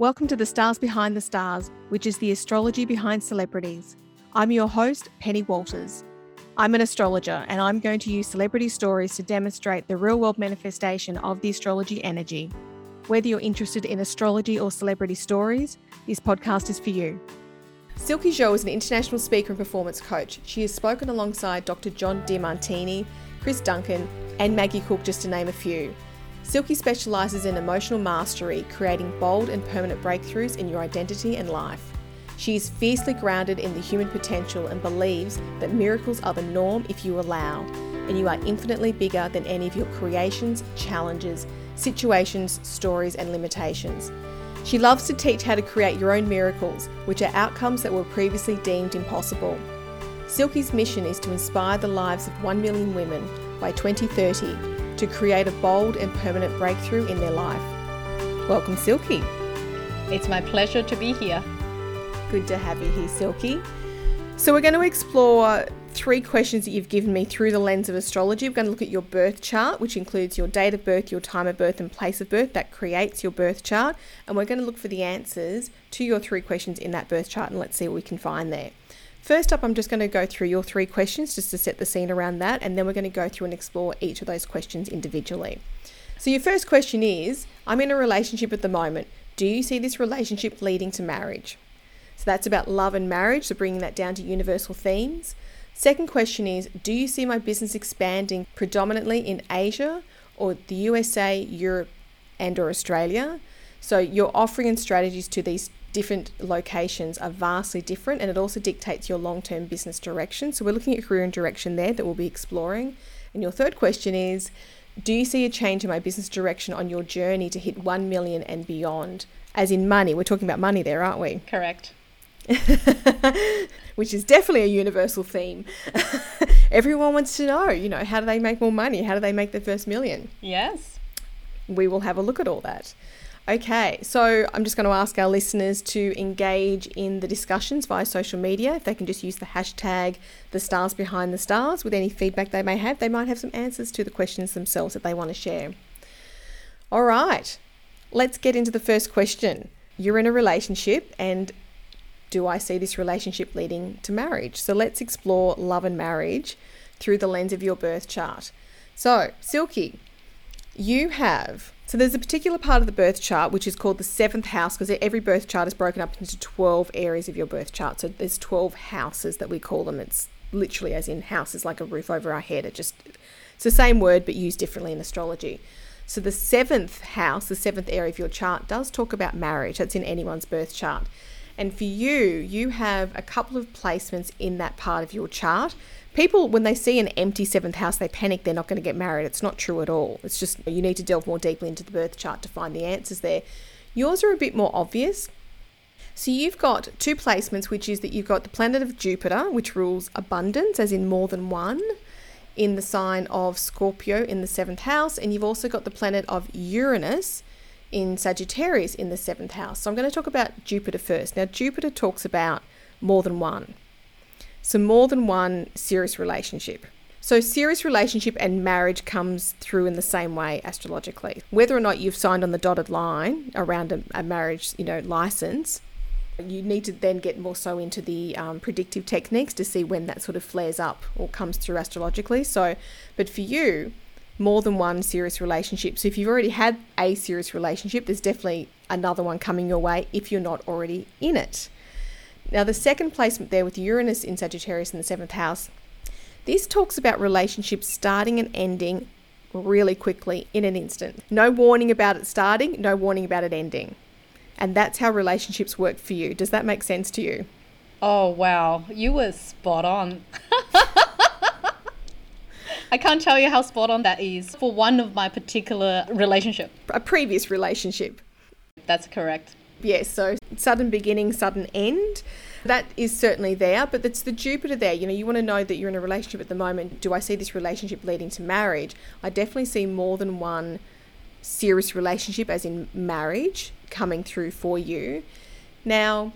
Welcome to the Stars Behind the Stars, which is the astrology behind celebrities. I'm your host, Penny Walters. I'm an astrologer and I'm going to use celebrity stories to demonstrate the real world manifestation of the astrology energy. Whether you're interested in astrology or celebrity stories, this podcast is for you. Silky Zhou is an international speaker and performance coach. She has spoken alongside Dr. John Demartini, Chris Duncan, and Maggie Cook, just to name a few. Silky specialises in emotional mastery, creating bold and permanent breakthroughs in your identity and life. She is fiercely grounded in the human potential and believes that miracles are the norm if you allow, and you are infinitely bigger than any of your creations, challenges, situations, stories, and limitations. She loves to teach how to create your own miracles, which are outcomes that were previously deemed impossible. Silky's mission is to inspire the lives of 1 million women by 2030 to create a bold and permanent breakthrough in their life. Welcome, Silky. It's my pleasure to be here. Good to have you here, Silky. So, we're going to explore three questions that you've given me through the lens of astrology. We're going to look at your birth chart, which includes your date of birth, your time of birth, and place of birth. That creates your birth chart. And we're going to look for the answers to your three questions in that birth chart and let's see what we can find there. First up, I'm just going to go through your three questions just to set the scene around that, and then we're going to go through and explore each of those questions individually. So, your first question is I'm in a relationship at the moment. Do you see this relationship leading to marriage? So, that's about love and marriage, so bringing that down to universal themes. Second question is Do you see my business expanding predominantly in Asia or the USA, Europe, and or Australia? So, your offering and strategies to these different locations are vastly different and it also dictates your long term business direction. So, we're looking at career and direction there that we'll be exploring. And your third question is Do you see a change in my business direction on your journey to hit 1 million and beyond? As in money, we're talking about money there, aren't we? Correct. Which is definitely a universal theme. Everyone wants to know, you know, how do they make more money? How do they make their first million? Yes. We will have a look at all that. Okay, so I'm just going to ask our listeners to engage in the discussions via social media. If they can just use the hashtag the stars behind the stars with any feedback they may have, they might have some answers to the questions themselves that they want to share. All right, let's get into the first question. You're in a relationship, and do I see this relationship leading to marriage? So let's explore love and marriage through the lens of your birth chart. So, Silky, you have so there's a particular part of the birth chart which is called the seventh house because every birth chart is broken up into 12 areas of your birth chart. So there's 12 houses that we call them. It's literally as in houses like a roof over our head. It just it's the same word but used differently in astrology. So the seventh house, the seventh area of your chart, does talk about marriage. That's in anyone's birth chart. And for you, you have a couple of placements in that part of your chart people, when they see an empty seventh house, they panic they're not going to get married. It's not true at all. It's just you need to delve more deeply into the birth chart to find the answers there. Yours are a bit more obvious. So you've got two placements, which is that you've got the planet of Jupiter, which rules abundance, as in more than one, in the sign of Scorpio in the seventh house, and you've also got the planet of Uranus in Sagittarius in the seventh house. So I'm going to talk about Jupiter first. Now, Jupiter talks about more than one. So, more than one serious relationship. So, serious relationship and marriage comes through in the same way astrologically. Whether or not you've signed on the dotted line around a, a marriage, you know, license, you need to then get more so into the um, predictive techniques to see when that sort of flares up or comes through astrologically. So, but for you, more than one serious relationship. So, if you've already had a serious relationship, there's definitely another one coming your way if you're not already in it. Now, the second placement there with Uranus in Sagittarius in the seventh house, this talks about relationships starting and ending really quickly in an instant. No warning about it starting, no warning about it ending. And that's how relationships work for you. Does that make sense to you? Oh, wow. You were spot on. I can't tell you how spot on that is for one of my particular relationship. A previous relationship. That's correct yes, so sudden beginning, sudden end. That is certainly there, but it's the Jupiter there. You know, you want to know that you're in a relationship at the moment. Do I see this relationship leading to marriage? I definitely see more than one serious relationship, as in marriage, coming through for you. Now,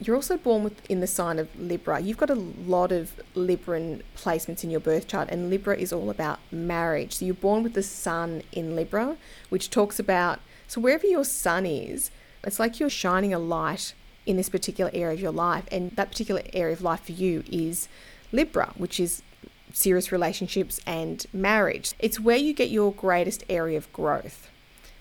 you're also born with, in the sign of Libra. You've got a lot of Libran placements in your birth chart, and Libra is all about marriage. So you're born with the sun in Libra, which talks about so wherever your sun is, It's like you're shining a light in this particular area of your life. And that particular area of life for you is Libra, which is serious relationships and marriage. It's where you get your greatest area of growth.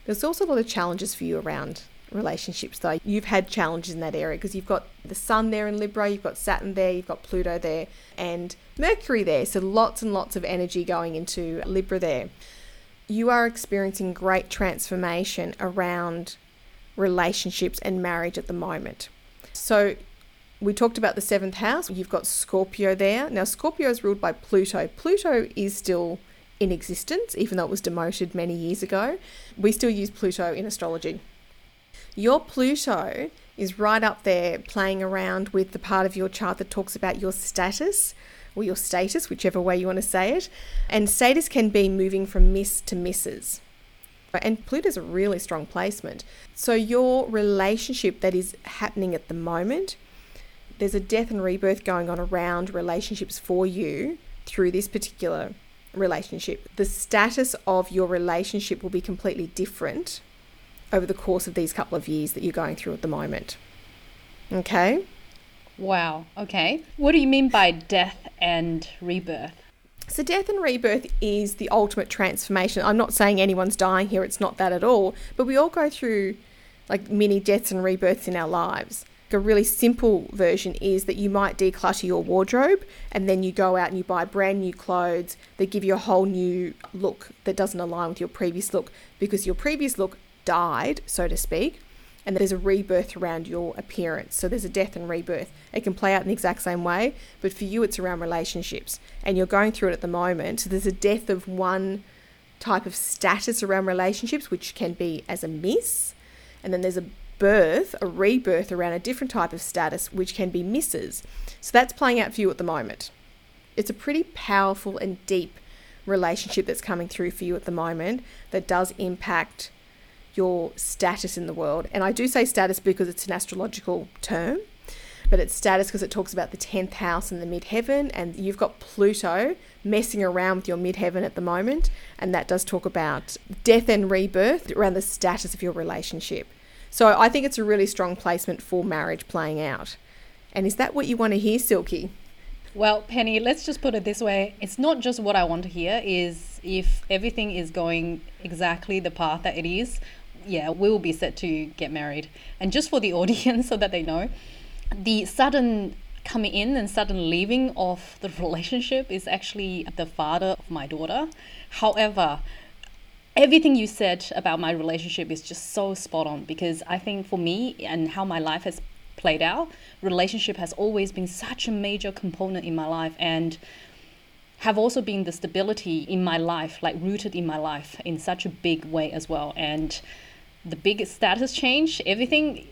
There's also a lot of challenges for you around relationships, though. You've had challenges in that area because you've got the Sun there in Libra, you've got Saturn there, you've got Pluto there, and Mercury there. So lots and lots of energy going into Libra there. You are experiencing great transformation around relationships and marriage at the moment. So we talked about the seventh house. You've got Scorpio there. Now, Scorpio is ruled by Pluto. Pluto is still in existence, even though it was demoted many years ago. We still use Pluto in astrology. Your Pluto is right up there playing around with the part of your chart that talks about your status or your status, whichever way you want to say it. And status can be moving from Miss to Mrs. And Pluto's a really strong placement. So, your relationship that is happening at the moment there's a death and rebirth going on around relationships for you through this particular relationship. The status of your relationship will be completely different over the course of these couple of years that you're going through at the moment. Okay? Wow. Okay. What do you mean by death and rebirth? So, death and rebirth is the ultimate transformation. I'm not saying anyone's dying here, it's not that at all, but we all go through like mini deaths and rebirths in our lives a really simple version is that you might declutter your wardrobe and then you go out and you buy brand new clothes that give you a whole new look that doesn't align with your previous look because your previous look died, so to speak, and there's a rebirth around your appearance. So there's a death and rebirth. It can play out in the exact same way, but for you, it's around relationships, and you're going through it at the moment. So there's a death of one type of status around relationships, which can be as a miss, and then there's a birth, a rebirth around a different type of status, which can be misses. So that's playing out for you at the moment. It's a pretty powerful and deep relationship that's coming through for you at the moment that does impact your status in the world. And I do say status because it's an astrological term, but it's status because it talks about the 10th house and the midheaven, and you've got Pluto messing around with your midheaven at the moment, and that does talk about death and rebirth around the status of your relationship. So I think it's a really strong placement for marriage playing out. And is that what you want to hear, Silky? Well, Penny, let's just put it this way. It's not just what I want to hear is if everything is going exactly the path that it is, yeah, we will be set to get married. And just for the audience so that they know, the sudden coming in and sudden leaving of the relationship is actually the father of my daughter. However, everything you said about my relationship is just so spot on because I think for me and how my life has played out, relationship has always been such a major component in my life and have also been the stability in my life, like rooted in my life in such a big way as well. And the biggest status change, everything,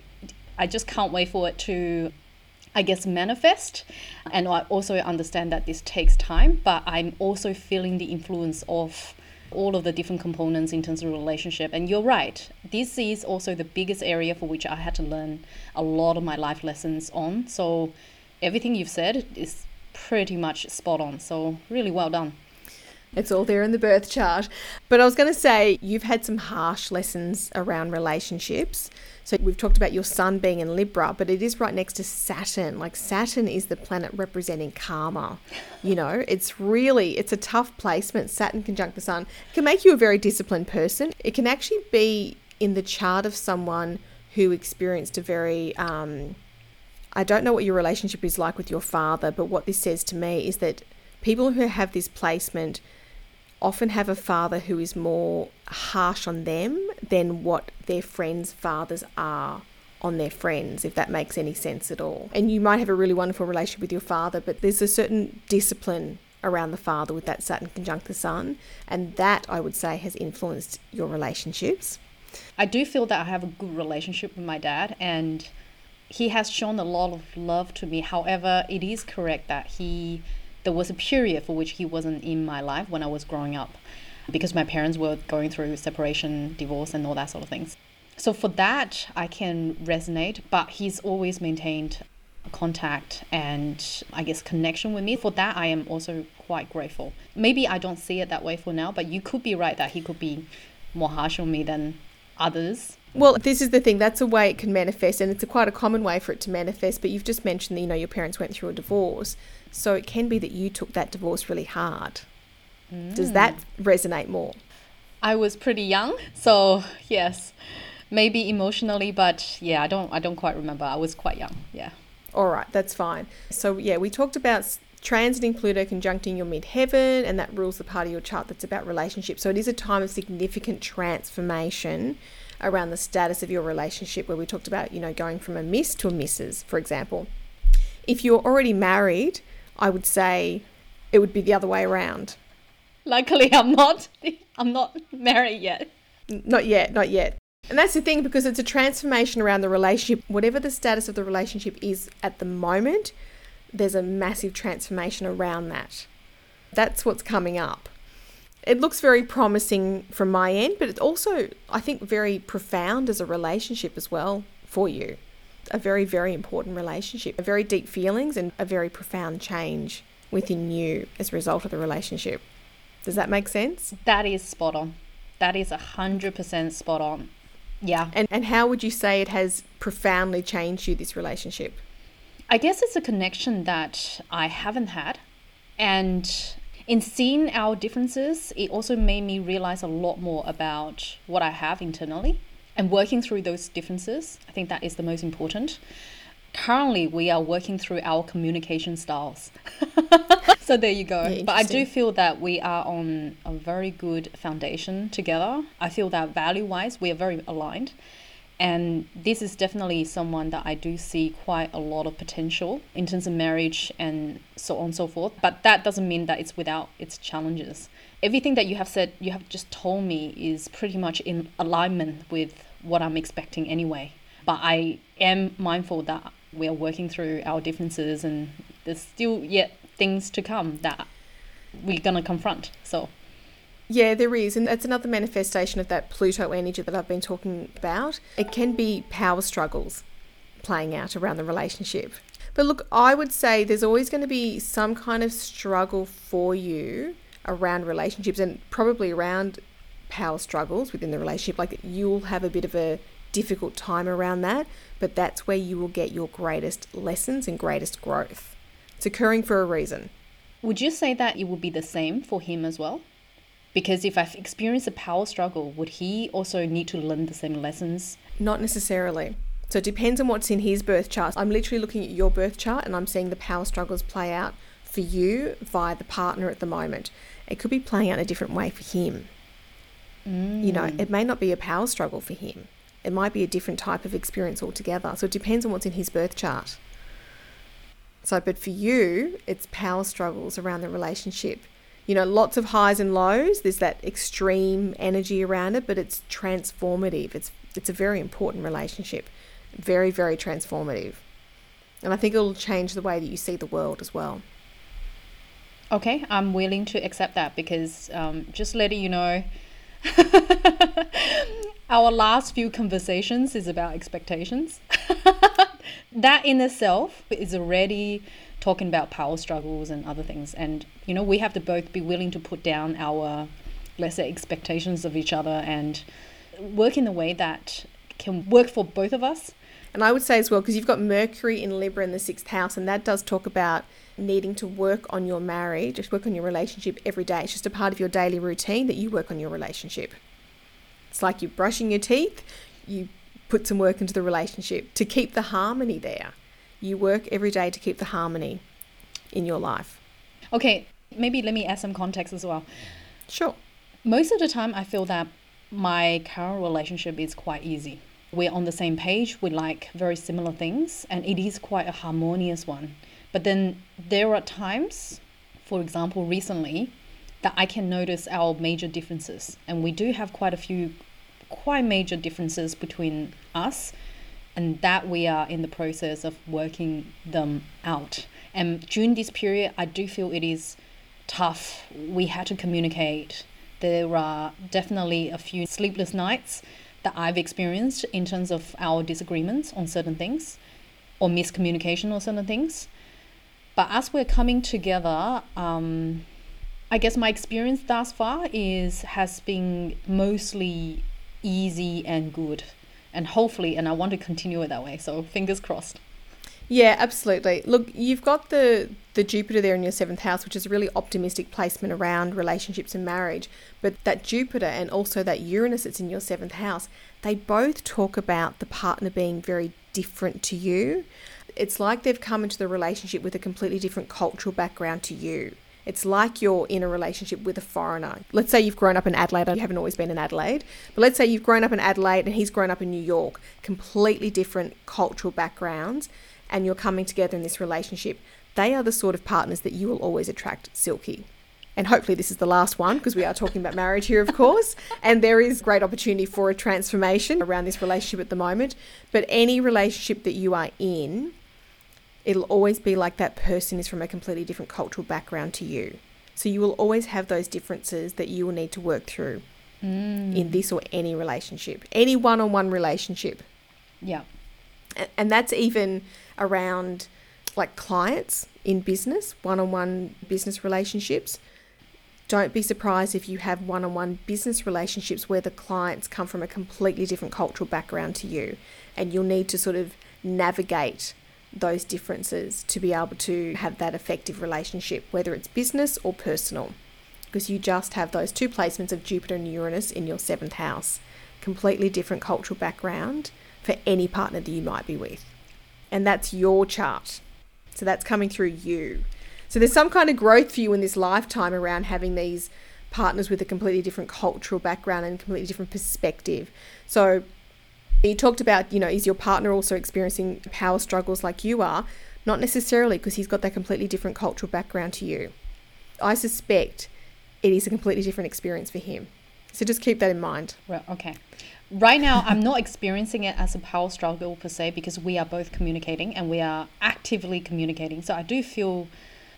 I just can't wait for it to I guess, manifest. And I also understand that this takes time, but I'm also feeling the influence of all of the different components in terms of relationship. And you're right, this is also the biggest area for which I had to learn a lot of my life lessons on. So everything you've said is pretty much spot on. So really well done. It's all there in the birth chart. But I was going to say, you've had some harsh lessons around relationships. So we've talked about your sun being in Libra, but it is right next to Saturn. Like Saturn is the planet representing karma. You know, it's really it's a tough placement. Saturn conjunct the sun it can make you a very disciplined person. It can actually be in the chart of someone who experienced a very um, I don't know what your relationship is like with your father, but what this says to me is that people who have this placement often have a father who is more harsh on them than what their friends' fathers are on their friends, if that makes any sense at all. And you might have a really wonderful relationship with your father, but there's a certain discipline around the father with that Saturn conjunct the Sun, and that I would say has influenced your relationships. I do feel that I have a good relationship with my dad, and he has shown a lot of love to me. However, it is correct that he there was a period for which he wasn't in my life when I was growing up because my parents were going through separation, divorce, and all that sort of things. So for that, I can resonate, but he's always maintained contact and I guess connection with me. For that, I am also quite grateful. Maybe I don't see it that way for now, but you could be right that he could be more harsh on me than others Well, this is the thing. That's a way it can manifest, and it's a quite a common way for it to manifest. But you've just mentioned that you know your parents went through a divorce, so it can be that you took that divorce really hard. Mm. Does that resonate more? I was pretty young, so yes, maybe emotionally, but yeah, I don't I don't quite remember. I was quite young. Yeah. All right, that's fine. So yeah, we talked about transiting Pluto conjuncting your midheaven, and that rules the part of your chart that's about relationships. So it is a time of significant transformation around the status of your relationship, where we talked about, you know, going from a miss to a missus, for example. If you're already married, I would say it would be the other way around. Luckily, I'm not. I'm not married yet. Not yet, not yet. And that's the thing because it's a transformation around the relationship. Whatever the status of the relationship is at the moment, there's a massive transformation around that. That's what's coming up. It looks very promising from my end, but it's also, I think, very profound as a relationship as well for you. A very, very important relationship, a very deep feelings and a very profound change within you as a result of the relationship. Does that make sense? That is spot on. That is 100% spot on. Yeah. And, and how would you say it has profoundly changed you, this relationship? I guess it's a connection that I haven't had. And in seeing our differences, it also made me realize a lot more about what I have internally and working through those differences. I think that is the most important. Currently, we are working through our communication styles. so there you go. Yeah, but I do feel that we are on a very good foundation together. I feel that value wise, we are very aligned. And this is definitely someone that I do see quite a lot of potential in terms of marriage and so on and so forth. But that doesn't mean that it's without its challenges. Everything that you have said, you have just told me is pretty much in alignment with what I'm expecting anyway. But I am mindful that we are working through our differences and there's still yet things to come that we're going to confront. So yeah, there is. And that's another manifestation of that Pluto energy that I've been talking about. It can be power struggles playing out around the relationship. But look, I would say there's always going to be some kind of struggle for you around relationships and probably around power struggles within the relationship. Like you'll have a bit of a difficult time around that, but that's where you will get your greatest lessons and greatest growth. It's occurring for a reason. Would you say that it would be the same for him as well? Because if I've experienced a power struggle, would he also need to learn the same lessons? Not necessarily. So it depends on what's in his birth chart. I'm literally looking at your birth chart and I'm seeing the power struggles play out for you via the partner at the moment. It could be playing out in a different way for him. Mm. You know, it may not be a power struggle for him. It might be a different type of experience altogether. So it depends on what's in his birth chart. So, but for you, it's power struggles around the relationship you know, lots of highs and lows. There's that extreme energy around it, but it's transformative. It's it's a very important relationship, very very transformative, and I think it'll change the way that you see the world as well. Okay, I'm willing to accept that because um, just letting you know, our last few conversations is about expectations. that in itself is already talking about power struggles and other things. And, you know, we have to both be willing to put down our, lesser expectations of each other and work in a way that can work for both of us. And I would say as well, because you've got Mercury in Libra in the sixth house, and that does talk about needing to work on your marriage, just work on your relationship every day. It's just a part of your daily routine that you work on your relationship. It's like you're brushing your teeth, you put some work into the relationship to keep the harmony there you work every day to keep the harmony in your life. Okay, maybe let me add some context as well. Sure. Most of the time, I feel that my current relationship is quite easy. We're on the same page, we like very similar things, and it is quite a harmonious one. But then there are times, for example, recently, that I can notice our major differences. And we do have quite a few quite major differences between us and that we are in the process of working them out. And during this period, I do feel it is tough. We had to communicate. There are definitely a few sleepless nights that I've experienced in terms of our disagreements on certain things or miscommunication on certain things. But as we're coming together, um, I guess my experience thus far is has been mostly easy and good and hopefully, and I want to continue it that way. So fingers crossed. Yeah, absolutely. Look, you've got the the Jupiter there in your seventh house, which is a really optimistic placement around relationships and marriage. But that Jupiter and also that Uranus that's in your seventh house, they both talk about the partner being very different to you. It's like they've come into the relationship with a completely different cultural background to you. It's like you're in a relationship with a foreigner. Let's say you've grown up in Adelaide, you haven't always been in Adelaide, but let's say you've grown up in Adelaide and he's grown up in New York, completely different cultural backgrounds, and you're coming together in this relationship. They are the sort of partners that you will always attract, Silky. And hopefully, this is the last one because we are talking about marriage here, of course. And there is great opportunity for a transformation around this relationship at the moment. But any relationship that you are in, it'll always be like that person is from a completely different cultural background to you. So you will always have those differences that you will need to work through mm. in this or any relationship, any one on one relationship. Yeah. And that's even around like clients in business, one on one business relationships. Don't be surprised if you have one on one business relationships where the clients come from a completely different cultural background to you. And you'll need to sort of navigate those differences to be able to have that effective relationship, whether it's business or personal, because you just have those two placements of Jupiter and Uranus in your seventh house. Completely different cultural background for any partner that you might be with. And that's your chart. So that's coming through you. So there's some kind of growth for you in this lifetime around having these partners with a completely different cultural background and completely different perspective. So you talked about, you know, is your partner also experiencing power struggles like you are? Not necessarily, because he's got that completely different cultural background to you. I suspect it is a completely different experience for him. So just keep that in mind. Right, okay. Right now, I'm not experiencing it as a power struggle per se because we are both communicating and we are actively communicating. So I do feel,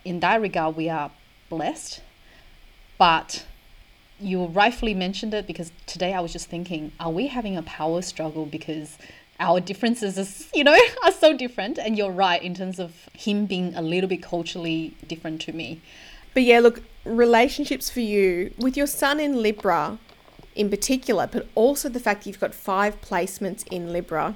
in that regard, we are blessed. But you rightfully mentioned it because today I was just thinking, are we having a power struggle because our differences you know are so different and you're right in terms of him being a little bit culturally different to me. But yeah, look, relationships for you with your sun in Libra in particular, but also the fact you've got five placements in Libra,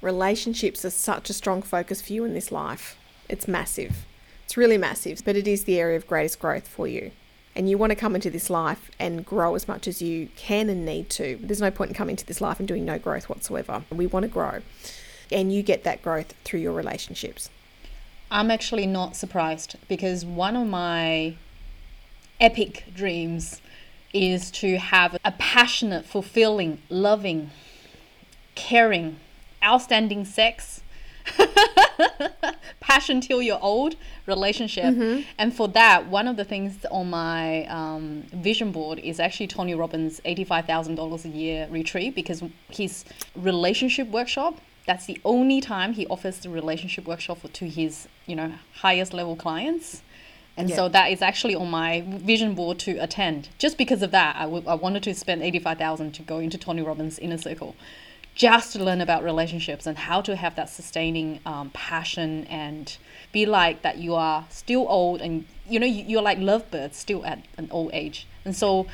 relationships are such a strong focus for you in this life. It's massive. It's really massive, but it is the area of greatest growth for you and you want to come into this life and grow as much as you can and need to. There's no point in coming to this life and doing no growth whatsoever. We want to grow. And you get that growth through your relationships. I'm actually not surprised because one of my epic dreams is to have a passionate, fulfilling, loving, caring, outstanding sex passion till you're old relationship. Mm-hmm. And for that, one of the things on my um, vision board is actually Tony Robbins' $85,000 a year retreat because his relationship workshop, that's the only time he offers the relationship workshop for to his, you know, highest level clients. And yeah. so that is actually on my vision board to attend. Just because of that, I, w- I wanted to spend 85,000 to go into Tony Robbins' inner circle just to learn about relationships and how to have that sustaining um, passion and be like that you are still old and you know you're like lovebirds still at an old age. And so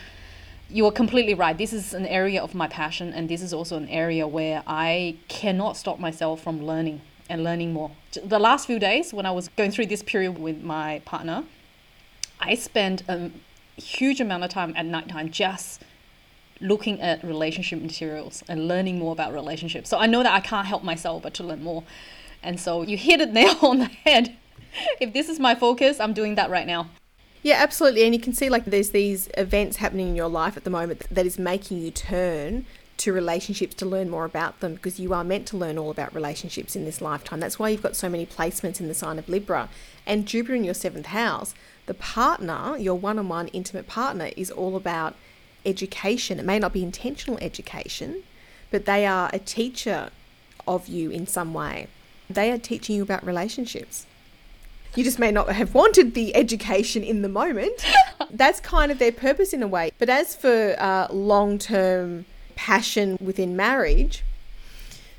you are completely right. This is an area of my passion and this is also an area where i cannot stop myself from learning and learning more. The last few days when i was going through this period with my partner i spent a huge amount of time at nighttime just looking at relationship materials and learning more about relationships. So I know that I can't help myself but to learn more. And so you hit it nail on the head. if this is my focus, I'm doing that right now. Yeah, absolutely. And you can see like there's these events happening in your life at the moment that is making you turn to relationships to learn more about them because you are meant to learn all about relationships in this lifetime. That's why you've got so many placements in the sign of Libra. And Jupiter in your seventh house, the partner, your one on one intimate partner, is all about education. It may not be intentional education, but they are a teacher of you in some way. They are teaching you about relationships. You just may not have wanted the education in the moment. That's kind of their purpose in a way. But as for uh, long term passion within marriage,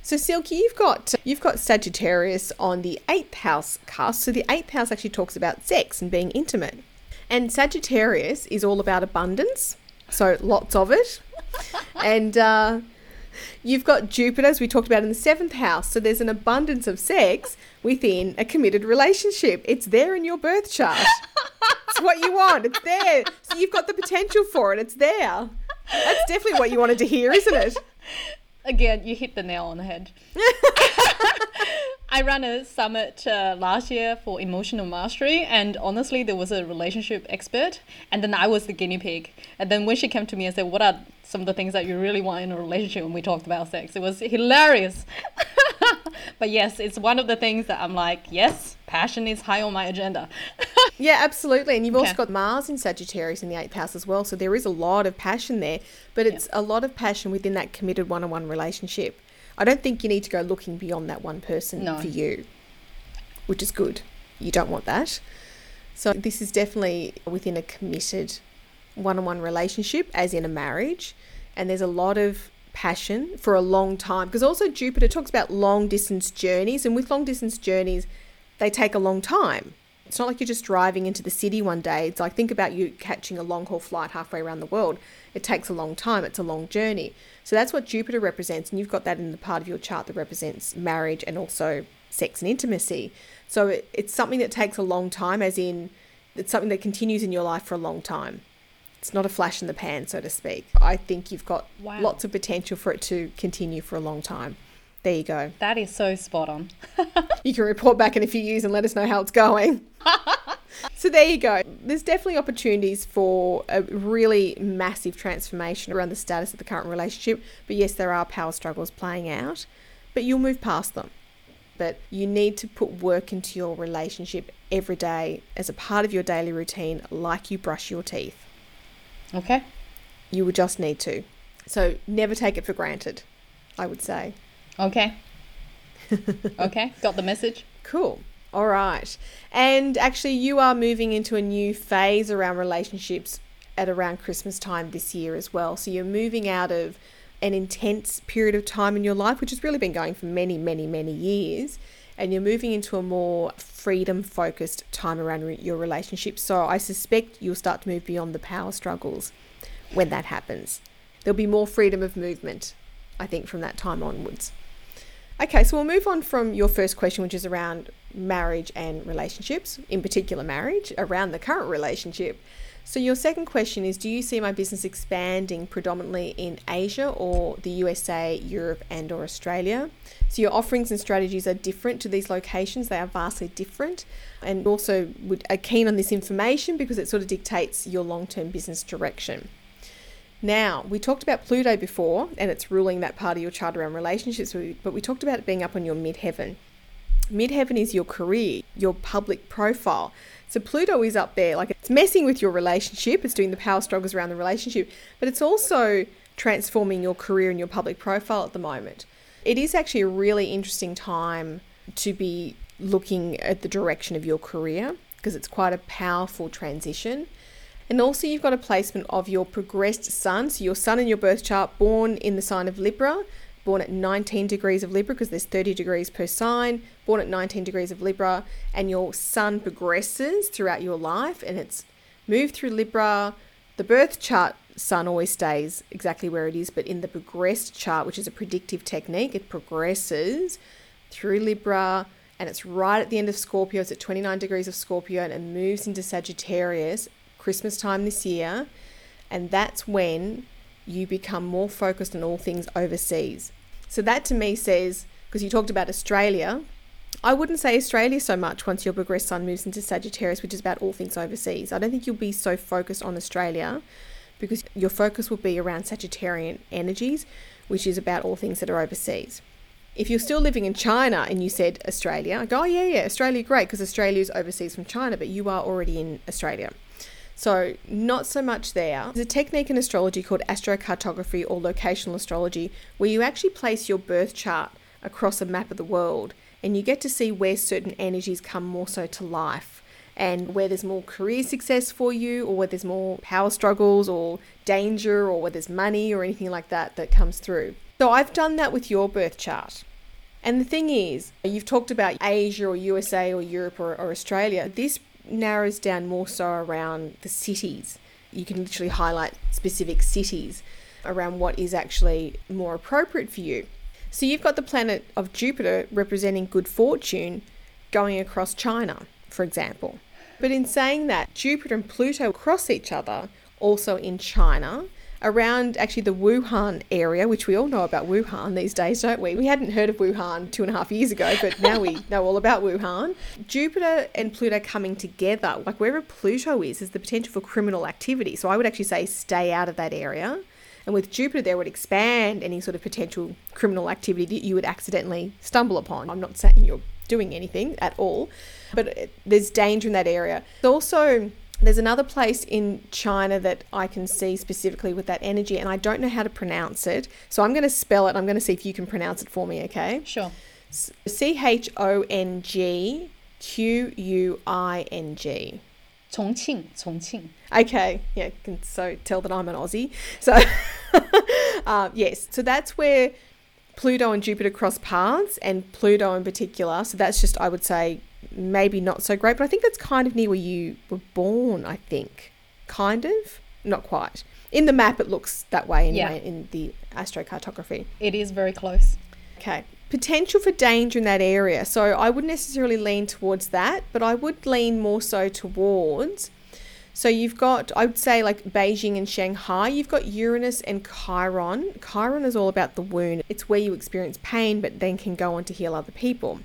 so Silky, you've got you've got Sagittarius on the eighth house cusp. So the eighth house actually talks about sex and being intimate. And Sagittarius is all about abundance so lots of it. and uh, You've got Jupiter, as we talked about in the seventh house. So there's an abundance of sex within a committed relationship. It's there in your birth chart. it's what you want. It's there. So you've got the potential for it. It's there. That's definitely what you wanted to hear, isn't it? Again, you hit the nail on the head. I ran a summit uh, last year for emotional mastery, and honestly, there was a relationship expert, and then I was the guinea pig. And then when she came to me and said, "What are some of the things that you really want in a relationship?" and we talked about sex, it was hilarious. but yes, it's one of the things that I'm like, yes, passion is high on my agenda. yeah, absolutely. And you've also got Mars in Sagittarius in the eighth house as well, so there is a lot of passion there, but it's yeah. a lot of passion within that committed one-on-one relationship. I don't think you need to go looking beyond that one person no. for you, which is good. You don't want that. So, this is definitely within a committed one on one relationship, as in a marriage. And there's a lot of passion for a long time because also Jupiter talks about long distance journeys. And with long distance journeys, they take a long time. It's not like you're just driving into the city one day. It's like think about you catching a long haul flight halfway around the world. It takes a long time, it's a long journey. So that's what Jupiter represents, and you've got that in the part of your chart that represents marriage and also sex and intimacy. So it, it's something that takes a long time, as in it's something that continues in your life for a long time. It's not a flash in the pan, so to speak. I think you've got wow. lots of potential for it to continue for a long time. There you go. That is so spot on. you can report back in a few years and let us know how it's going. so there you go. There's definitely opportunities for a really massive transformation around the status of the current relationship. But yes, there are power struggles playing out, but you'll move past them. But you need to put work into your relationship every day as a part of your daily routine, like you brush your teeth. Okay. You will just need to. So never take it for granted, I would say. Okay. okay, got the message. Cool. All right. And actually, you are moving into a new phase around relationships at around Christmas time this year as well. So you're moving out of an intense period of time in your life, which has really been going for many, many, many years. And you're moving into a more freedom focused time around re- your relationship. So I suspect you'll start to move beyond the power struggles when that happens. There'll be more freedom of movement, I think, from that time onwards. Okay, so we'll move on from your first question, which is around marriage and relationships, in particular marriage, around the current relationship. So your second question is do you see my business expanding predominantly in Asia or the USA, Europe and or Australia? So your offerings and strategies are different to these locations. They are vastly different and also would, are keen on this information because it sort of dictates your long-term business direction. Now, we talked about Pluto before, and it's ruling that part of your chart around relationships, but we talked about it being up on your midheaven. Midheaven is your career, your public profile. So Pluto is up there, like it's messing with your relationship, it's doing the power struggles around the relationship, but it's also transforming your career and your public profile at the moment. It is actually a really interesting time to be looking at the direction of your career because it's quite a powerful transition. And also, you've got a placement of your progressed sun. So, your sun in your birth chart, born in the sign of Libra, born at 19 degrees of Libra, because there's 30 degrees per sign, born at 19 degrees of Libra, and your sun progresses throughout your life and it's moved through Libra. The birth chart sun always stays exactly where it is, but in the progressed chart, which is a predictive technique, it progresses through Libra and it's right at the end of Scorpio. It's at 29 degrees of Scorpio and it moves into Sagittarius Christmas time this year, and that's when you become more focused on all things overseas. So that to me says, because you talked about Australia, I wouldn't say Australia so much once your progressed sun moves into Sagittarius, which is about all things overseas. I don't think you'll be so focused on Australia because your focus will be around Sagittarian energies, which is about all things that are overseas. If you're still living in China and you said Australia, I go, oh, yeah, yeah, Australia, great, because Australia is overseas from China, but you are already in Australia. So, not so much there. There's a technique in astrology called astrocartography or locational astrology where you actually place your birth chart across a map of the world and you get to see where certain energies come more so to life and where there's more career success for you or where there's more power struggles or danger or where there's money or anything like that that comes through. So, I've done that with your birth chart. And the thing is, you've talked about Asia or USA or Europe or, or Australia. This narrows down more so around the cities. You can literally highlight specific cities. around what is actually more appropriate for you. So you've got the planet of Jupiter representing good fortune going across China, for example. But in saying that, Jupiter and Pluto cross each other also in China around actually the Wuhan area, which we all know about Wuhan these days, don't we? We hadn't heard of Wuhan two and a half years ago, but now we know all about Wuhan. Jupiter and Pluto coming together, like wherever Pluto is, is the potential for criminal activity. So I would actually say stay out of that area. And with Jupiter, there would expand any sort of potential criminal activity that you would accidentally stumble upon. I'm not saying you're doing anything at all, but there's danger in that area. Also, there's another place in China that I can see specifically with that energy, and I don't know how to pronounce it. So I'm going to spell it. I'm going to see if you can pronounce it for me, okay? Sure. C H O N G Q U I N G. Chongqing, Chongqing. Okay, yeah, can so tell that I'm an Aussie. So, uh, yes, so that's where Pluto and Jupiter cross paths, and Pluto in particular. So that's just, I would say, maybe not so great, but I think that's kind of near where you were born, I think. Kind of? Not quite. In the map, it looks that way anyway, yeah. in the astrocartography. It is very close. Okay. Potential for danger in that area. So I wouldn't necessarily lean towards that, but I would lean more so towards. So you've got, I would say, like Beijing and Shanghai, you've got Uranus and Chiron. Chiron is all about the wound, it's where you experience pain, but then can go on to heal other people.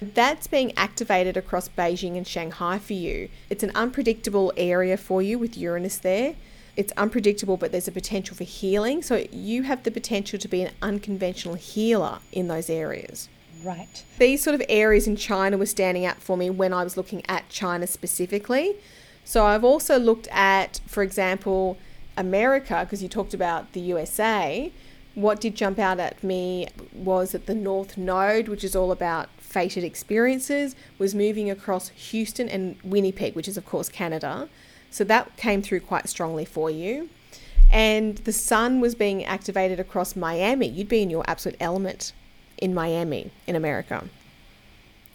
That's being activated across Beijing and Shanghai for you. It's an unpredictable area for you with Uranus there. It's unpredictable, but there's a potential for healing. So you have the potential to be an unconventional healer in those areas. Right. These sort of areas in China were standing out for me when I was looking at China specifically. So I've also looked at, for example, America, because you talked about the USA. What did jump out at me was that the North Node, which is all about fated experiences was moving across Houston and Winnipeg, which is, of course, Canada. So that came through quite strongly for you. And the sun was being activated across Miami. You'd be in your absolute element in Miami, in America.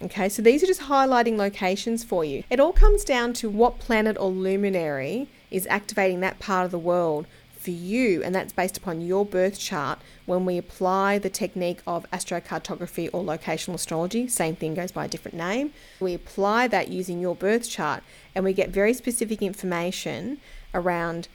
Okay, so these are just highlighting locations for you. It all comes down to what planet or luminary is activating that part of the world for you, and that's based upon your birth chart when we apply the technique of astrocartography or locational astrology. Same thing goes by a different name. We apply that using your birth chart, and we get very specific information around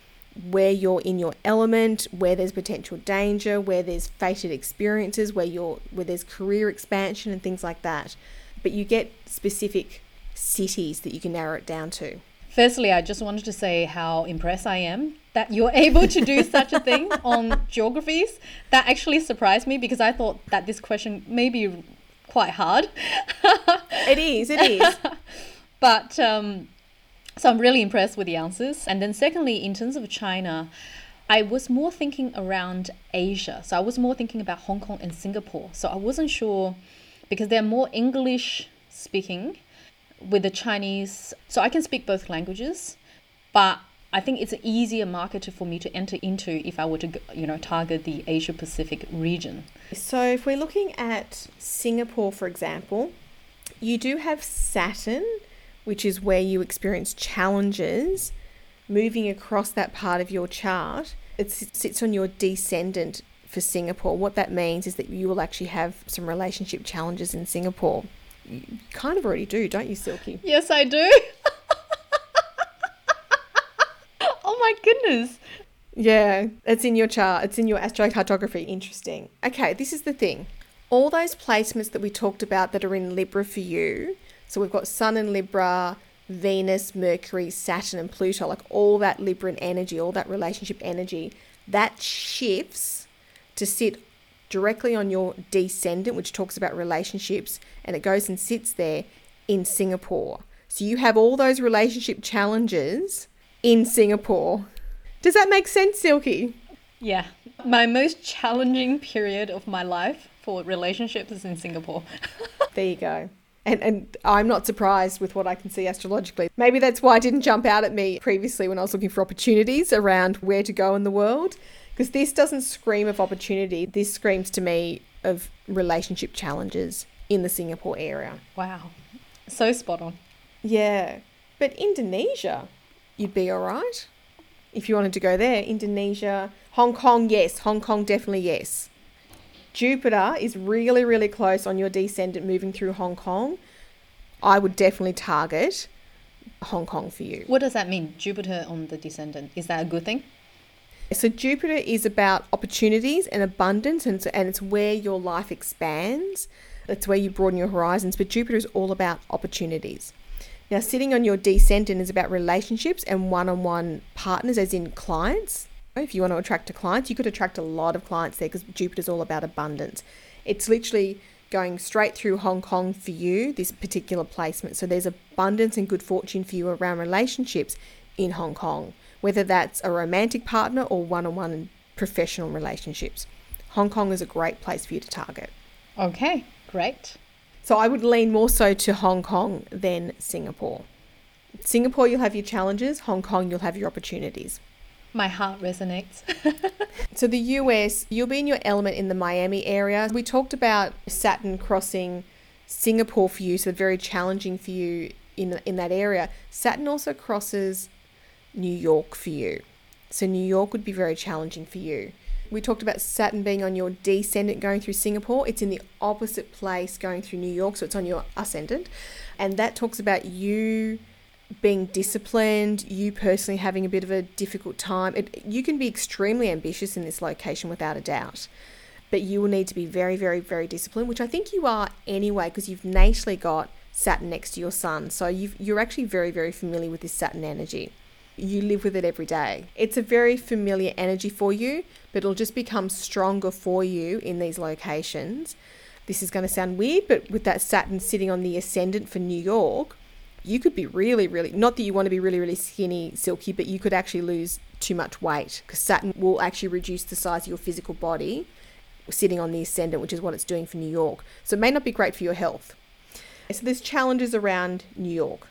where you're in your element, where there's potential danger, where there's fated experiences, where you're where there's career expansion and things like that. But you get specific cities that you can narrow it down to. Firstly, I just wanted to say how impressed I am that you're able to do such a thing on geographies. That actually surprised me because I thought that this question may be quite hard. it is, it is. but um, so I'm really impressed with the answers. And then, secondly, in terms of China, I was more thinking around Asia. So I was more thinking about Hong Kong and Singapore. So I wasn't sure because they're more English speaking with the Chinese. So I can speak both languages, but I think it's an easier market for me to enter into if I were to, you know, target the Asia Pacific region. So if we're looking at Singapore, for example, you do have Saturn, which is where you experience challenges moving across that part of your chart. It sits on your descendant for Singapore. What that means is that you will actually have some relationship challenges in Singapore you kind of already do, don't you, Silky? Yes, I do. oh my goodness. Yeah, it's in your chart. It's in your astrocartography. Interesting. Okay, this is the thing. All those placements that we talked about that are in Libra for you. So we've got Sun in Libra, Venus, Mercury, Saturn, and Pluto, like all that Libran energy, all that relationship energy, that shifts to sit directly on your descendant, which talks about relationships, and it goes and sits there in Singapore. So you have all those relationship challenges in Singapore. Does that make sense, Silky? Yeah. My most challenging period of my life for relationships is in Singapore. there you go. And, and I'm not surprised with what I can see astrologically. Maybe that's why it didn't jump out at me previously when I was looking for opportunities around where to go in the world. Because this doesn't scream of opportunity. This screams to me of relationship challenges in the Singapore area. Wow. So spot on. Yeah. But Indonesia, you'd be all right. if you wanted to go there. Indonesia, Hong Kong, yes. Hong Kong, definitely yes. Jupiter is really, really close on your descendant moving through Hong Kong. I would definitely target Hong Kong for you. What does that mean? Jupiter on the descendant. Is that a good thing? So Jupiter is about opportunities and abundance, and, and it's where your life expands. It's where you broaden your horizons. But Jupiter is all about opportunities. Now, sitting on your descendant is about relationships and one-on-one partners, as in clients. If you want to attract to clients, you could attract a lot of clients there because Jupiter's all about abundance. It's literally going straight through Hong Kong for you, this particular placement. So there's abundance and good fortune for you around relationships in Hong Kong, whether that's a romantic partner or one on one professional relationships. Hong Kong is a great place for you to target. Okay, great. So I would lean more so to Hong Kong than Singapore. Singapore, you'll have your challenges, Hong Kong, you'll have your opportunities. My heart resonates. so, the US, you'll be in your element in the Miami area. We talked about Saturn crossing Singapore for you, so very challenging for you in, in that area. Saturn also crosses New York for you. So, New York would be very challenging for you. We talked about Saturn being on your descendant going through Singapore. It's in the opposite place going through New York, so it's on your ascendant. And that talks about you being disciplined, you personally having a bit of a difficult time. It, you can be extremely ambitious in this location without a doubt, but you will need to be very, very, very disciplined, which I think you are anyway, because you've natally got Saturn next to your sun. So you you're actually very, very familiar with this Saturn energy. You live with it every day. It's a very familiar energy for you, but it'll just become stronger for you in these locations. This is going to sound weird, but with that Saturn sitting on the ascendant for New York, you could be really, really, not that you want to be really, really skinny, silky, but you could actually lose too much weight because Saturn will actually reduce the size of your physical body sitting on the ascendant, which is what it's doing for New York. So it may not be great for your health. So there's challenges around New York.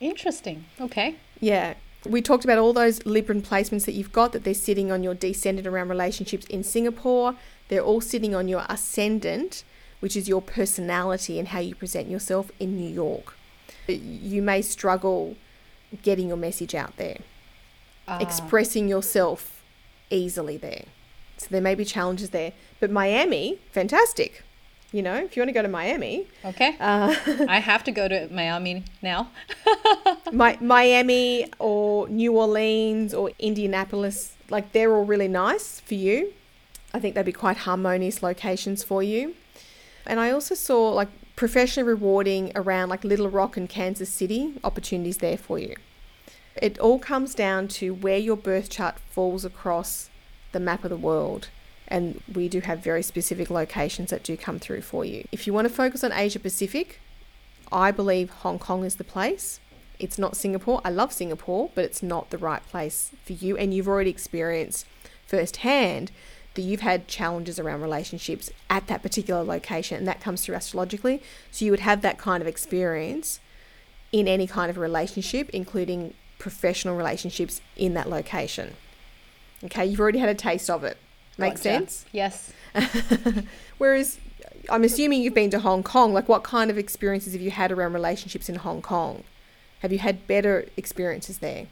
Interesting. Okay. Yeah. We talked about all those Libran placements that you've got, that they're sitting on your descendant around relationships in Singapore. They're all sitting on your ascendant, which is your personality and how you present yourself in New York you may struggle getting your message out there, uh. expressing yourself easily there. So there may be challenges there. But Miami, fantastic. You know, if you want to go to Miami. Okay. Uh, I have to go to Miami now. My, Miami or New Orleans or Indianapolis, like they're all really nice for you. I think they'd be quite harmonious locations for you. And I also saw like professionally rewarding around like Little Rock and Kansas City, opportunities there for you. It all comes down to where your birth chart falls across the map of the world. And we do have very specific locations that do come through for you. If you want to focus on Asia Pacific, I believe Hong Kong is the place. It's not Singapore. I love Singapore, but it's not the right place for you. And you've already experienced firsthand that you've had challenges around relationships at that particular location, and that comes through astrologically. So you would have that kind of experience in any kind of relationship, including professional relationships in that location. Okay, you've already had a taste of it. Makes gotcha. sense? Yes. Whereas I'm assuming you've been to Hong Kong. Like, what kind of experiences have you had around relationships in Hong Kong? Have you had better experiences there?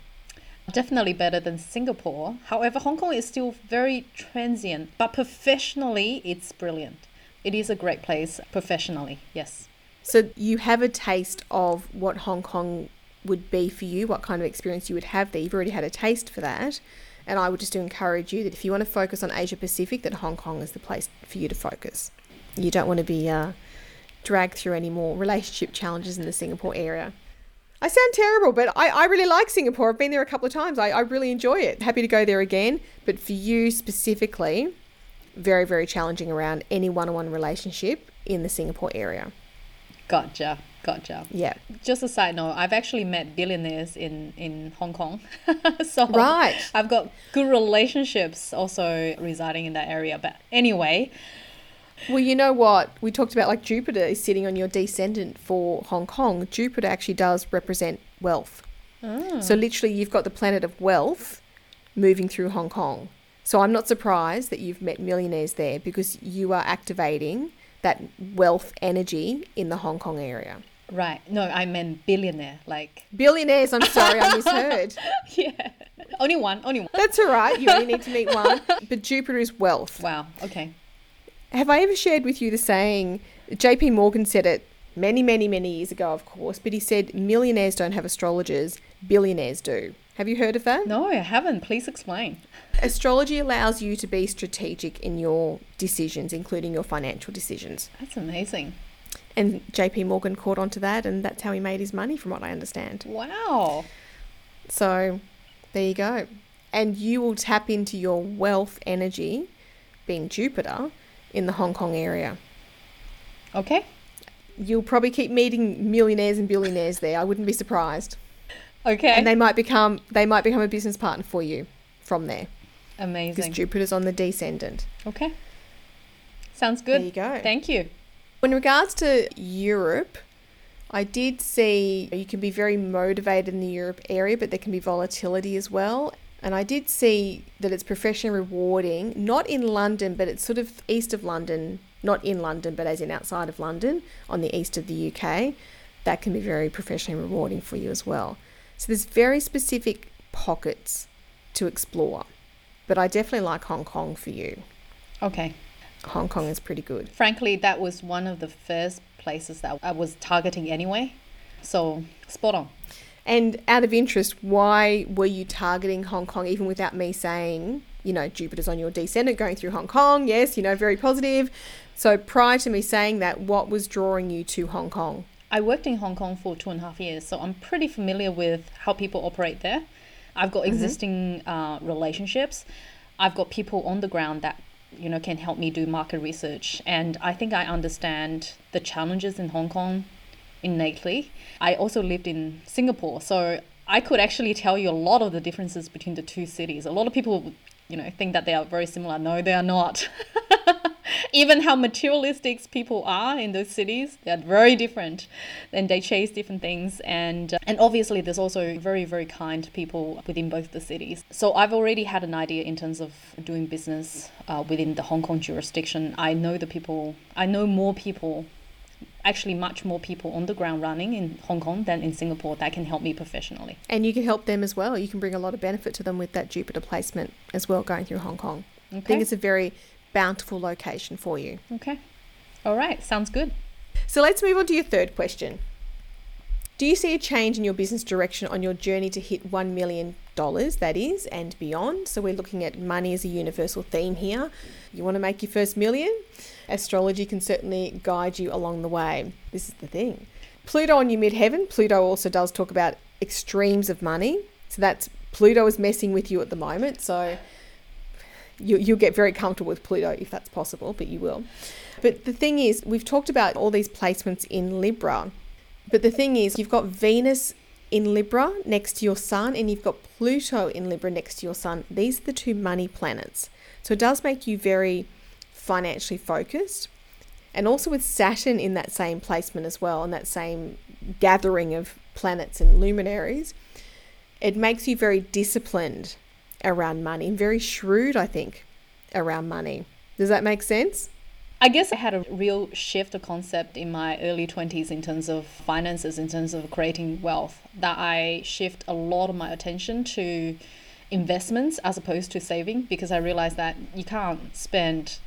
Definitely better than Singapore. However, Hong Kong is still very transient, but professionally, it's brilliant. It is a great place professionally, yes. So you have a taste of what Hong Kong would be for you, what kind of experience you would have there. You've already had a taste for that. And I would just encourage you that if you want to focus on Asia Pacific, that Hong Kong is the place for you to focus. You don't want to be uh, dragged through any more relationship challenges in the Singapore area. I sound terrible, but I, I really like Singapore. I've been there a couple of times. I, I really enjoy it. Happy to go there again. But for you specifically, very, very challenging around any one on one relationship in the Singapore area. Gotcha. Gotcha. Yeah. Just a side note, I've actually met billionaires in, in Hong Kong. so right. I've got good relationships also residing in that area. But anyway, well, you know what? We talked about like Jupiter is sitting on your descendant for Hong Kong. Jupiter actually does represent wealth. Oh. So literally, you've got the planet of wealth moving through Hong Kong. So I'm not surprised that you've met millionaires there because you are activating that wealth energy in the Hong Kong area. Right. No, I meant billionaire. Like billionaires. I'm sorry, I misheard. yeah. only one, only one. That's all right. You only need to meet one. But Jupiter is wealth. Wow. Okay. Have I ever shared with you the saying? JP Morgan said it many, many, many years ago, of course, but he said millionaires don't have astrologers, billionaires do. Have you heard of that? No, I haven't. Please explain. Astrology allows you to be strategic in your decisions, including your financial decisions. That's amazing. And JP Morgan caught on to that, and that's how he made his money, from what I understand. Wow. So there you go. And you will tap into your wealth energy, being Jupiter, in the Hong Kong area. Okay. You'll probably keep meeting millionaires and billionaires there. I wouldn't be surprised. Okay. And they might become they might become a business partner for you from there Amazing. because. Jupiter's on the descendant. Okay. Sounds good. There you go. Thank you. In regards to Europe, I did see you can be very motivated in the Europe area, but there can be volatility as well. And I did see that it's professionally rewarding, not in London, but it's sort of east of London, not in London, but as in outside of London, on the east of the UK. That can be very professionally rewarding for you as well. So there's very specific pockets to explore. But I definitely like Hong Kong for you. Okay. Hong Kong is pretty good. Frankly, that was one of the first places that I was targeting anyway. So, spot on. And out of interest, why were you targeting Hong Kong even without me saying, you know, Jupiter's on your descendant going through Hong Kong? Yes, you know, very positive. So prior to me saying that, what was drawing you to Hong Kong? I worked in Hong Kong for two and a half years, so I'm pretty familiar with how people operate there. I've got existing uh, relationships. I've got people on the ground that you know can help me do market research, and I think I understand the challenges in Hong Kong innately. I also lived in Singapore, so I could actually tell you a lot of the differences between the two cities. A lot of people, you know, think that they are very similar. No, they are not. Even how materialistic people are in those cities, they are very different, and they chase different things. And uh, and obviously, there's also very very kind people within both the cities. So I've already had an idea in terms of doing business uh, within the Hong Kong jurisdiction. I know the people. I know more people actually much more people on the ground running in Hong Kong than in Singapore that can help me professionally. And you can help them as well. You can bring a lot of benefit to them with that Jupiter placement as well going through Hong Kong. I think it's a very bountiful location for you. Okay. All right. Sounds good. So let's move on to your third question. Do you see a change in your business direction on your journey to hit $1 million, that is, and beyond? So we're looking at money as a universal theme here. You want to make your first million? Astrology can certainly guide you along the way. This is the thing. Pluto on your midheaven, Pluto also does talk about extremes of money. So that's Pluto is messing with you at the moment. So you, you'll get very comfortable with Pluto if that's possible, but you will. But the thing is, we've talked about all these placements in Libra. But the thing is, you've got Venus in Libra next to your Sun, and you've got Pluto in Libra next to your Sun. These are the two money planets. So it does make you very financially focused. And also with Saturn in that same placement as well, and that same gathering of planets and luminaries, it makes you very disciplined around money very shrewd, I think, around money. Does that make sense? I guess I had a real shift of concept in my early 20s in terms of finances, in terms of creating wealth, that I shift a lot of my attention to investments as opposed to saving because I realized that you can't spend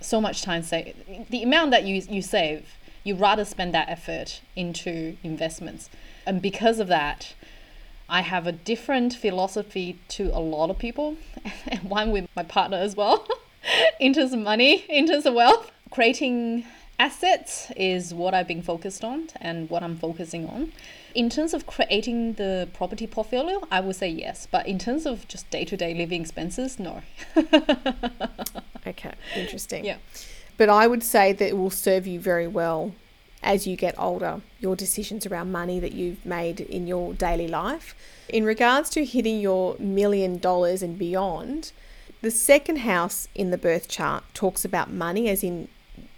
so much time save the amount that you you save you rather spend that effort into investments and because of that I have a different philosophy to a lot of people and one with my partner as well in terms of money in terms of wealth creating assets is what I've been focused on and what I'm focusing on in terms of creating the property portfolio, I would say yes. But in terms of just day to day living expenses, no. Okay, interesting. Yeah. But I would say that it will serve you very well as you get older, your decisions around money that you've made in your daily life. In regards to hitting your million dollars and beyond, the second house in the birth chart talks about money, as in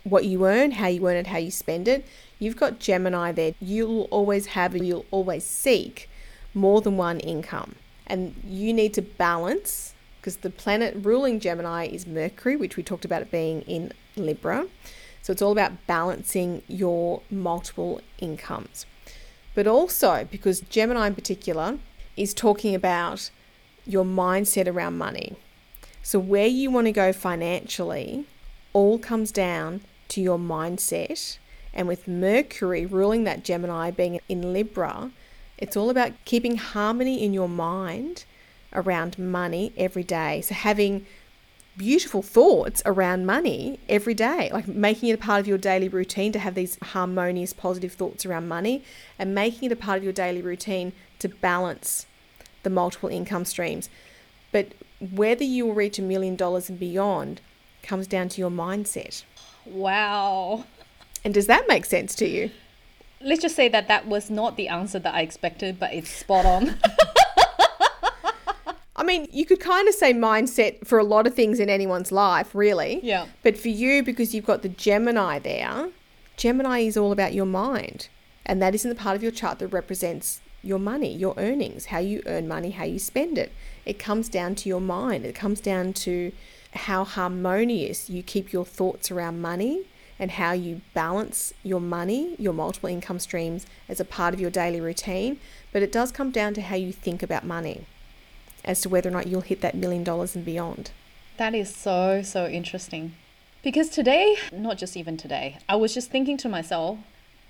what you earn, how you earn it, how you spend it. You've got Gemini there. You'll always have and you'll always seek more than one income. And you need to balance because the planet ruling Gemini is Mercury, which we talked about it being in Libra. So it's all about balancing your multiple incomes. But also because Gemini in particular is talking about your mindset around money. So, where you want to go financially all comes down to your mindset. And with Mercury ruling that Gemini being in Libra, it's all about keeping harmony in your mind around money every day. So, having beautiful thoughts around money every day, like making it a part of your daily routine to have these harmonious, positive thoughts around money, and making it a part of your daily routine to balance the multiple income streams. But whether you will reach a million dollars and beyond comes down to your mindset. Wow. And does that make sense to you? Let's just say that that was not the answer that I expected, but it's spot on. I mean, you could kind of say mindset for a lot of things in anyone's life, really. Yeah. But for you, because you've got the Gemini there, Gemini is all about your mind. And that isn't the part of your chart that represents your money, your earnings, how you earn money, how you spend it. It comes down to your mind. It comes down to how harmonious you keep your thoughts around money and how you balance your money, your multiple income streams as a part of your daily routine. But it does come down to how you think about money as to whether or not you'll hit that million dollars and beyond. That is so, so interesting. Because today, not just even today, I was just thinking to myself,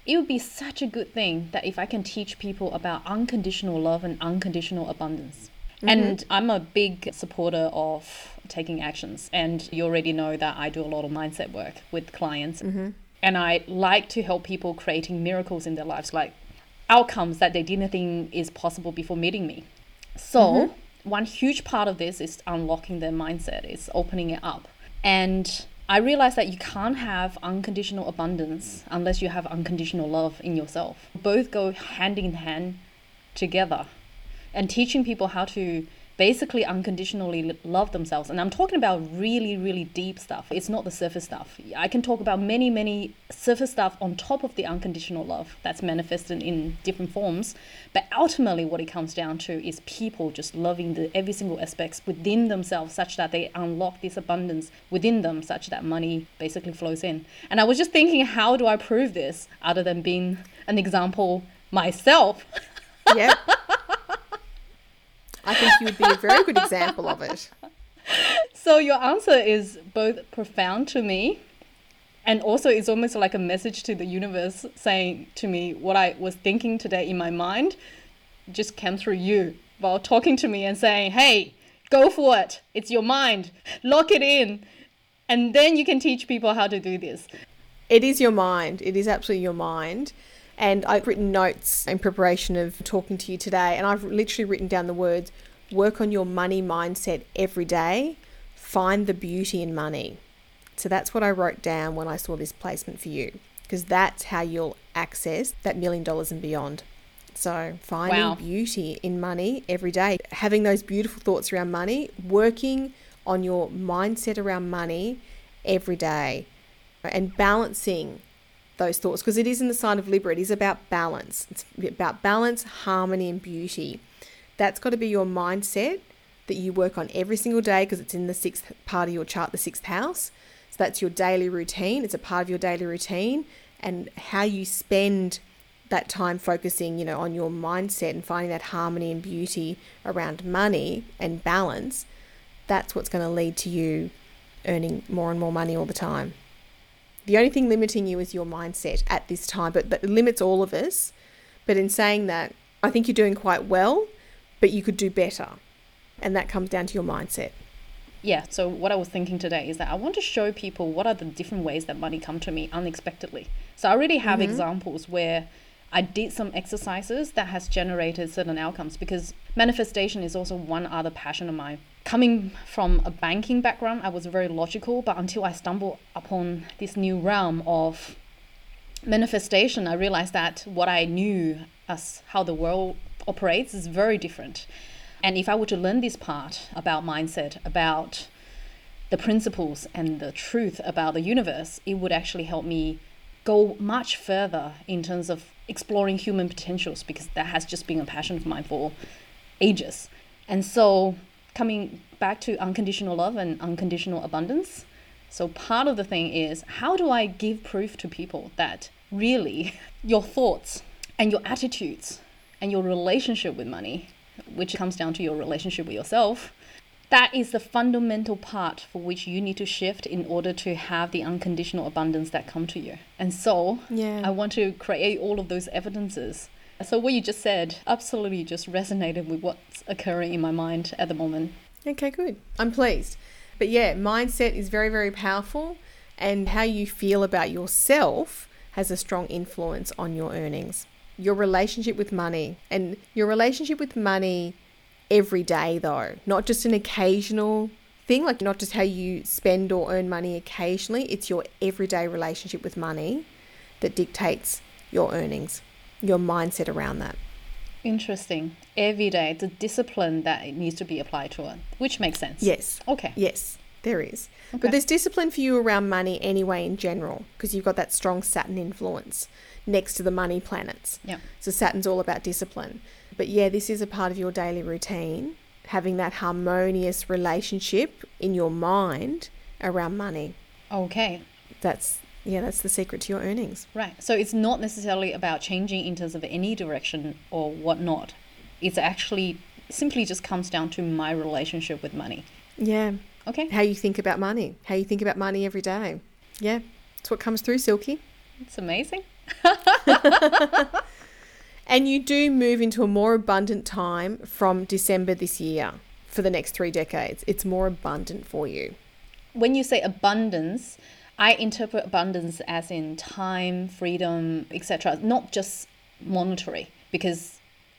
it would be such a good thing that if I can teach people about unconditional love and unconditional abundance. Mm-hmm. And I'm a big supporter of taking actions. And you already know that I do a lot of mindset work with clients. Mm-hmm. And I like to help people creating miracles in their lives, like outcomes that they didn't think is possible before meeting me. So, mm-hmm. One huge part of this is unlocking their mindset, it's opening it up. And I realized that you can't have unconditional abundance unless you have unconditional love in yourself. Both go hand in hand together. And teaching people how to basically unconditionally love themselves. And I'm talking about really, really deep stuff. It's not the surface stuff. I can talk about many, many surface stuff on top of the unconditional love that's manifested in different forms. But ultimately, what it comes down to is people just loving the every single aspects within themselves, such that they unlock this abundance within them, such that money basically flows in. And I was just thinking, how do I prove this other than being an example myself? Yeah. I think you would be a very good example of it. So your answer is both profound to me and also it's almost like a message to the universe saying to me what I was thinking today in my mind just came through you while talking to me and saying, "Hey, go for it. It's your mind. Lock it in." And then you can teach people how to do this. It is your mind. It is absolutely your mind. And I've written notes in preparation of talking to you today, and I've literally written down the words work on your money mindset every day, find the beauty in money. So that's what I wrote down when I saw this placement for you, because that's how you'll access that million dollars and beyond. So, finding wow. beauty in money every day, having those beautiful thoughts around money, working on your mindset around money every day, and balancing those thoughts because it is in the sign of Libra. It is about balance. It's about balance, harmony, and beauty. That's got to be your mindset that you work on every single day because it's in the sixth part of your chart, the sixth house. So that's your daily routine. It's a part of your daily routine and how you spend that time focusing, you know, on your mindset and finding that harmony and beauty around money and balance. That's what's going to lead to you earning more and more money all the time. The only thing limiting you is your mindset at this time, but that limits all of us. But in saying that, I think you're doing quite well, but you could do better. And that comes down to your mindset. Yeah, so what I was thinking today is that I want to show people what are the different ways that money come to me unexpectedly. So I already have mm-hmm. examples where I did some exercises that has generated certain outcomes because manifestation is also one other passion of mine coming from a banking background, I was very logical, but until I stumbled upon this new realm of manifestation, I realized that what I knew as how the world operates is very different. And if I were to learn this part about mindset, about the principles and the truth about the universe, it would actually help me go much further in terms of exploring human potentials because that has just been a passion of mine for ages. And so coming back to unconditional love and unconditional abundance. So, part of the thing is how do I give proof to people that really your thoughts and your attitudes and your relationship with money which comes down to your relationship with yourself, that is the fundamental part for which you need to shift in order to have the unconditional abundance that come to you. And so, Yeah. I want to create all of those evidences. So what you just said absolutely just resonated with what's occurring in my mind at the moment. Okay, good. I'm pleased. But yeah, mindset is very, very powerful, and how you feel about yourself has a strong influence on your earnings. Your relationship with money, and your relationship with money every day, though, not just an occasional thing, like not just how you spend or earn money occasionally, it's your everyday relationship with money that dictates your earnings, your mindset around that. Interesting. Every day, it's a discipline that it needs to be applied to it, which makes sense. Yes. Okay. Yes, there is. Okay. But there's discipline for you around money anyway, in general, because you've got that strong Saturn influence next to the money planets. Yeah. So Saturn's all about discipline. But yeah, this is a part of your daily routine, having that harmonious relationship in your mind around money. Okay. That's yeah, that's the secret to your earnings. Right. So it's not necessarily about changing in terms of any direction or whatnot. It's actually simply just comes down to my relationship with money. Yeah. Okay. How you think about money, how you think about money every day. Yeah. It's what comes through, Silky. It's amazing. And you do move into a more abundant time from December this year for the next three decades. It's more abundant for you. When you say abundance, I interpret abundance as in time, freedom, etc., not just monetary because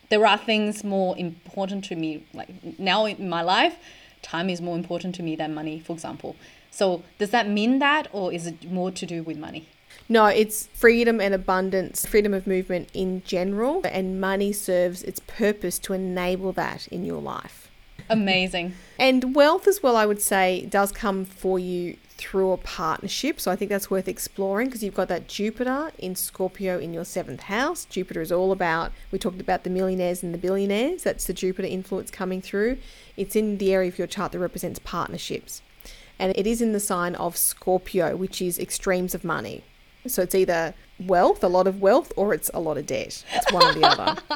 there are things more important to me like now in my life, time is more important to me than money, for example. So, does that mean that or is it more to do with money? No, it's freedom and abundance, freedom of movement in general, and money serves its purpose to enable that in your life. Amazing. And wealth, as well, I would say, does come for you through a partnership. So I think that's worth exploring because you've got that Jupiter in Scorpio in your seventh house. Jupiter is all about, we talked about the millionaires and the billionaires. That's the Jupiter influence coming through. It's in the area of your chart that represents partnerships. And it is in the sign of Scorpio, which is extremes of money. So it's either wealth, a lot of wealth, or it's a lot of debt. It's one or the other.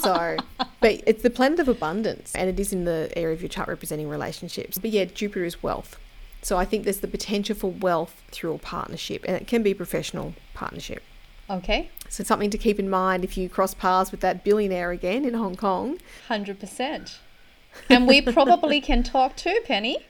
So, but it's the planet of abundance, and it is in the area of your chart representing relationships. But yeah, Jupiter is wealth. So I think there's the potential for wealth through a partnership, and it can be professional partnership. Okay. So something to keep in mind if you cross paths with that billionaire again in Hong Kong. 100%. And we probably can talk too, Penny.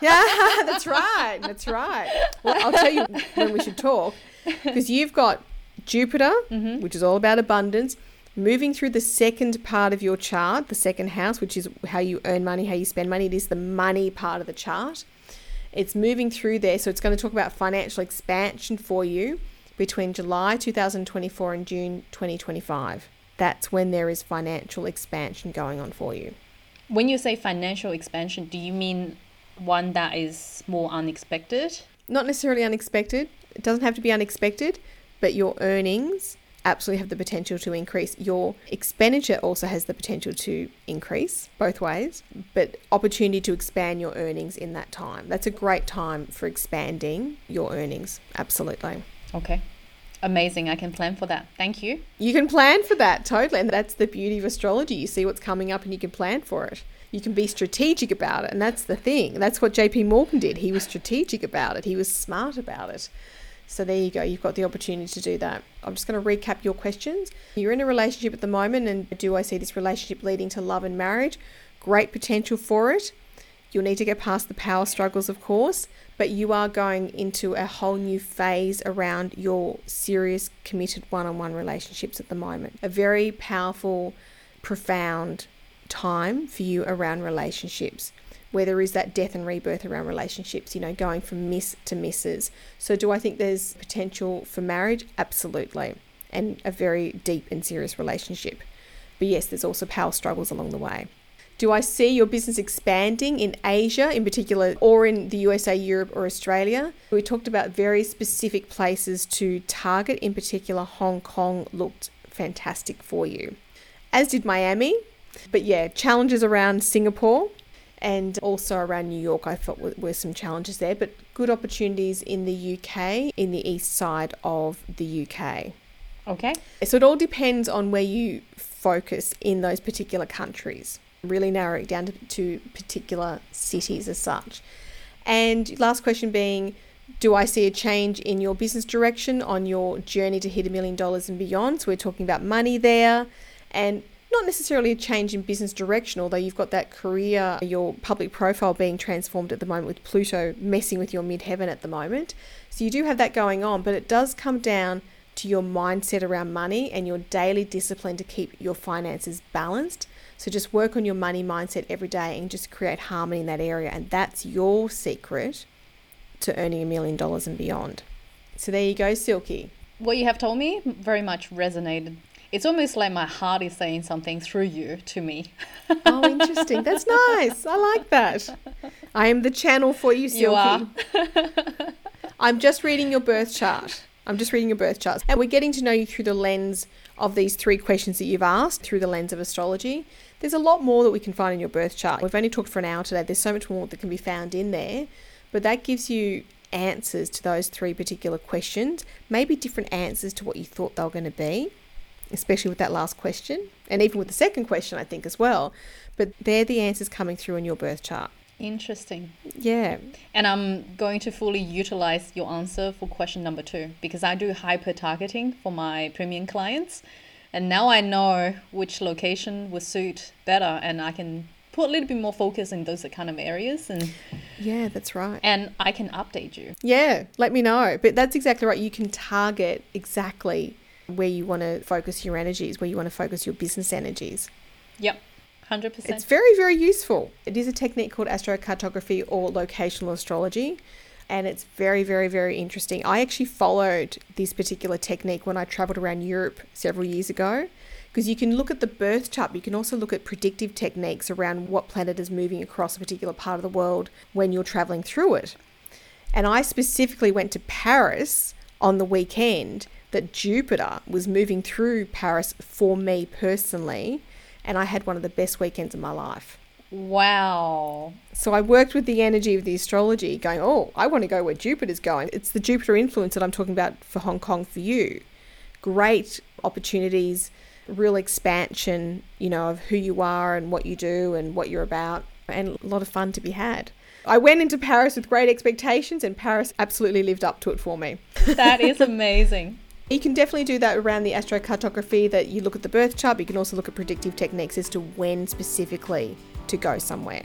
Yeah, that's right. That's right. Well, I'll tell you when we should talk because you've got Jupiter, mm-hmm. which is all about abundance, moving through the second part of your chart, the second house, which is how you earn money, how you spend money. It is the money part of the chart. It's moving through there, so it's going to talk about financial expansion for you between July 2024 and June 2025. That's when there is financial expansion going on for you. When you say financial expansion, do you mean one that is more unexpected? not necessarily unexpected. It doesn't have to be unexpected, but your earnings absolutely have the potential to increase. Your expenditure also has the potential to increase both ways, but opportunity to expand your earnings in that time. That's a great time for expanding your earnings. Absolutely. Okay. Amazing. I can plan for that. Thank you. You can plan for that totally, and that's the beauty of astrology. You see what's coming up and you can plan for it. You can be strategic about it, and that's the thing. That's what JP Morgan did. He was strategic about it, he was smart about it. So there you go. You've got the opportunity to do that. I'm just going to recap your questions. You're in a relationship at the moment, and do I see this relationship leading to love and marriage? Great potential for it. You'll need to get past the power struggles, of course, but you are going into a whole new phase around your serious, committed one on one relationships at the moment. A very powerful, profound time for you around relationships where there is that death and rebirth around relationships, you know, going from miss to misses. So, do I think there's potential for marriage? Absolutely. And a very deep and serious relationship. But yes, there's also power struggles along the way. Do I see your business expanding in Asia in particular, or in the USA, Europe, or Australia? We talked about very specific places to target. In particular, Hong Kong looked fantastic for you, as did Miami. But yeah, challenges around Singapore and also around New York, I thought were, were some challenges there, but good opportunities in the UK, in the east side of the UK. Okay. So it all depends on where you focus in those particular countries. Really narrow it down to, to particular cities as such. And last question being, do I see a change in your business direction on your journey to hit a million dollars and beyond? So we're talking about money there and not necessarily a change in business direction, although you've got that career, your public profile being transformed at the moment with Pluto messing with your midheaven at the moment. So you do have that going on, but it does come down to your mindset around money and your daily discipline to keep your finances balanced. So just work on your money mindset every day and just create harmony in that area. And that's your secret to earning a million dollars and beyond. So there you go, Silky. What you have told me very much resonated. It's almost like my heart is saying something through you to me. oh, interesting. That's nice. I like that. I am the channel for you, Silky. You are. I'm just reading your birth chart. I'm just reading your birth chart. And we're getting to know you through the lens of these three questions that you've asked through the lens of astrology. There's a lot more that we can find in your birth chart. We've only talked for an hour today. There's so much more that can be found in there. But that gives you answers to those three particular questions, maybe different answers to what you thought they were going to be, especially with that last question, and even with the second question, I think as well. But they're the answers coming through in your birth chart. Interesting. Yeah. And I'm going to fully utilize your answer for question number two because I do hyper targeting for my premium clients. And now I know which location will suit better and I can put a little bit more focus in those kind of areas and yeah that's right and i can update you yeah let me know but that's exactly right you can target exactly where you want to focus your energies where you want to focus your business energies. Yep 100% it's very very useful. It is a technique called astrocartography or locational astrology and it's very very very interesting. I actually followed this particular technique when i traveled around europe several years ago because you can look at the birth chart, but you can also look at predictive techniques around what planet is moving across a particular part of the world when you're traveling through it. And I specifically went to Paris on the weekend that Jupiter was moving through Paris for me personally, and I had one of the best weekends of my life. Wow. So I worked with the energy of the astrology, going, oh, I want to go where Jupiter's going. It's the Jupiter influence that I'm talking about for Hong Kong for you. Great opportunities real expansion, you know, of who you are and what you do and what you're about, and a lot of fun to be had. I went into Paris with great expectations, and Paris absolutely lived up to it for me. That is amazing. You can definitely do that around the astrocartography that you look at the birth chart, but you can also look at predictive techniques as to when specifically to go somewhere.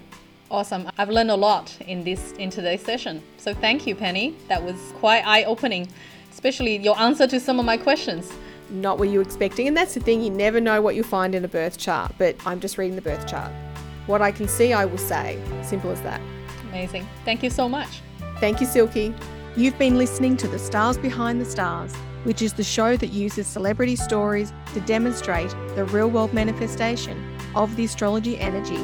Awesome. I've learned a lot in this in today's session. So thank you, Penny. That was quite eye-opening, especially your answer to some of my questions not what you're expecting. And that's the thing, you never know what you'll find in a birth chart, but I'm just reading the birth chart. What I can see, I will say. Simple as that. Amazing. Thank you so much. Thank you, Silky. You've been listening to The Stars Behind the Stars, which is the show that uses celebrity stories to demonstrate the real world manifestation of the astrology energy.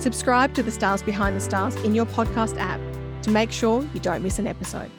Subscribe to The Stars Behind the Stars in your podcast app to make sure you don't miss an episode.